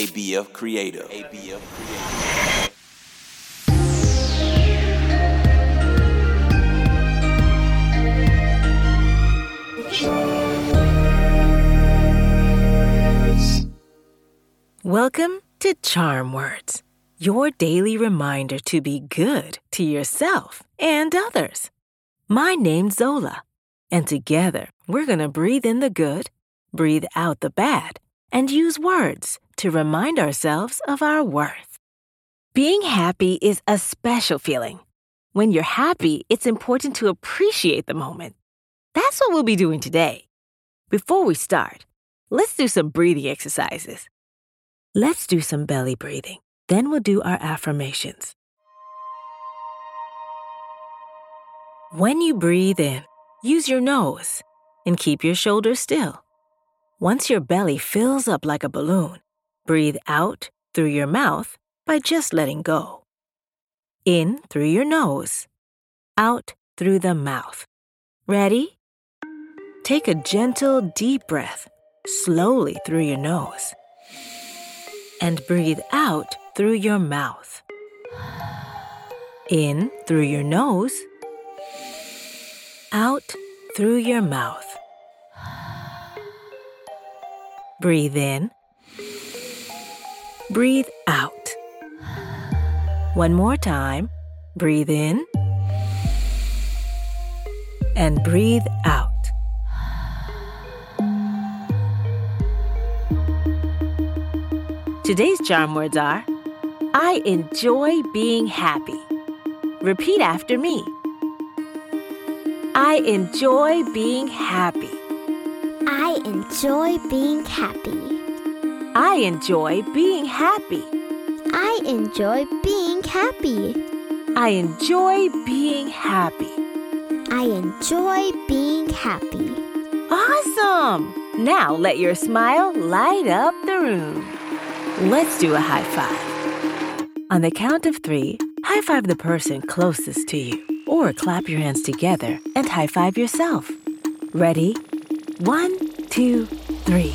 ABF Creative. ABF Creative. Welcome to Charm Words, your daily reminder to be good to yourself and others. My name's Zola, and together we're going to breathe in the good, breathe out the bad, and use words to remind ourselves of our worth. Being happy is a special feeling. When you're happy, it's important to appreciate the moment. That's what we'll be doing today. Before we start, let's do some breathing exercises. Let's do some belly breathing. Then we'll do our affirmations. When you breathe in, use your nose and keep your shoulders still. Once your belly fills up like a balloon, breathe out through your mouth by just letting go. In through your nose, out through the mouth. Ready? Take a gentle, deep breath slowly through your nose and breathe out through your mouth. In through your nose, out through your mouth. Breathe in, breathe out. One more time, breathe in and breathe out. Today's charm words are I enjoy being happy. Repeat after me. I enjoy being happy. I enjoy being happy. I enjoy being happy. I enjoy being happy. I enjoy being happy. I enjoy being happy. Awesome! Now let your smile light up the room. Let's do a high five. On the count of three, high five the person closest to you, or clap your hands together and high five yourself. Ready? One, two, three.